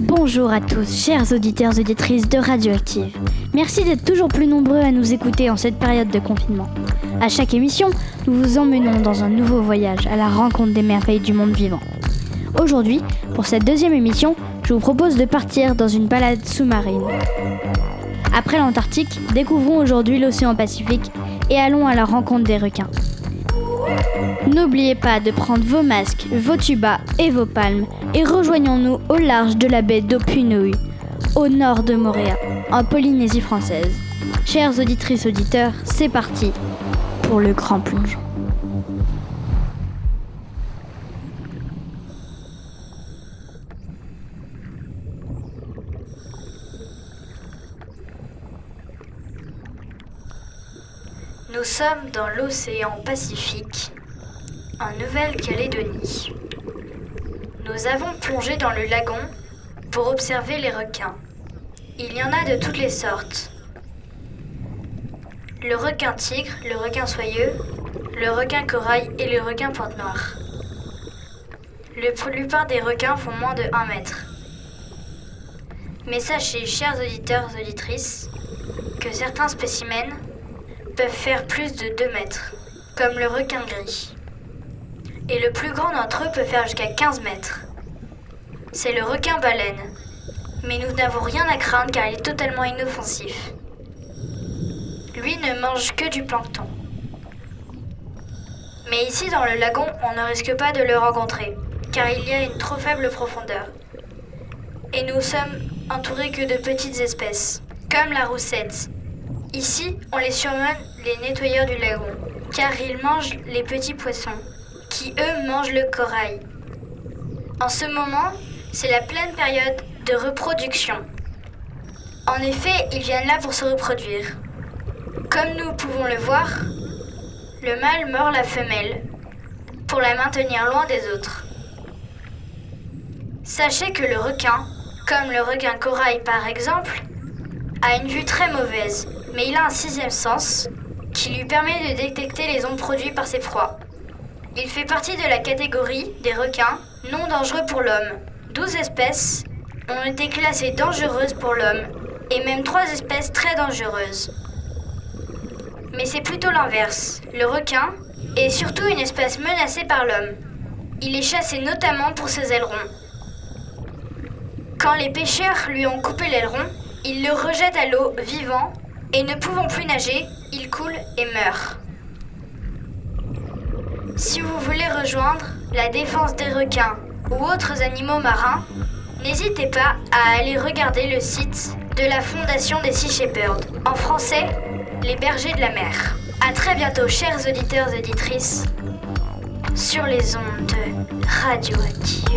Bonjour à tous, chers auditeurs et auditrices de Radioactive. Merci d'être toujours plus nombreux à nous écouter en cette période de confinement. À chaque émission, nous vous emmenons dans un nouveau voyage à la rencontre des merveilles du monde vivant. Aujourd'hui, pour cette deuxième émission, je vous propose de partir dans une balade sous-marine. Après l'Antarctique, découvrons aujourd'hui l'océan Pacifique et allons à la rencontre des requins. N'oubliez pas de prendre vos masques, vos tubas et vos palmes et rejoignons-nous au large de la baie d'Opunui, au nord de Moréa, en Polynésie française. Chères auditrices auditeurs, c'est parti pour le grand plongeon. Nous sommes dans l'océan Pacifique, en Nouvelle-Calédonie. Nous avons plongé dans le lagon pour observer les requins. Il y en a de toutes les sortes. Le requin tigre, le requin soyeux, le requin corail et le requin pointe noire. La plupart des requins font moins de 1 mètre. Mais sachez, chers auditeurs auditrices, que certains spécimens peuvent faire plus de 2 mètres, comme le requin gris. Et le plus grand d'entre eux peut faire jusqu'à 15 mètres. C'est le requin baleine. Mais nous n'avons rien à craindre car il est totalement inoffensif. Lui ne mange que du plancton. Mais ici dans le lagon, on ne risque pas de le rencontrer, car il y a une trop faible profondeur. Et nous sommes entourés que de petites espèces, comme la roussette. Ici, on les surnomme les nettoyeurs du lagon, car ils mangent les petits poissons, qui eux mangent le corail. En ce moment, c'est la pleine période de reproduction. En effet, ils viennent là pour se reproduire. Comme nous pouvons le voir, le mâle mord la femelle pour la maintenir loin des autres. Sachez que le requin, comme le requin corail par exemple, a une vue très mauvaise, mais il a un sixième sens qui lui permet de détecter les ondes produites par ses proies. Il fait partie de la catégorie des requins non dangereux pour l'homme. 12 espèces ont été classées dangereuses pour l'homme et même 3 espèces très dangereuses. Mais c'est plutôt l'inverse. Le requin est surtout une espèce menacée par l'homme. Il est chassé notamment pour ses ailerons. Quand les pêcheurs lui ont coupé l'aileron, ils le rejettent à l'eau vivant et ne pouvant plus nager, il coule et meurt. Si vous voulez rejoindre la défense des requins ou autres animaux marins, n'hésitez pas à aller regarder le site de la Fondation des Sea Shepherds, en français, les bergers de la mer. À très bientôt, chers auditeurs et auditrices, sur les ondes radioactives.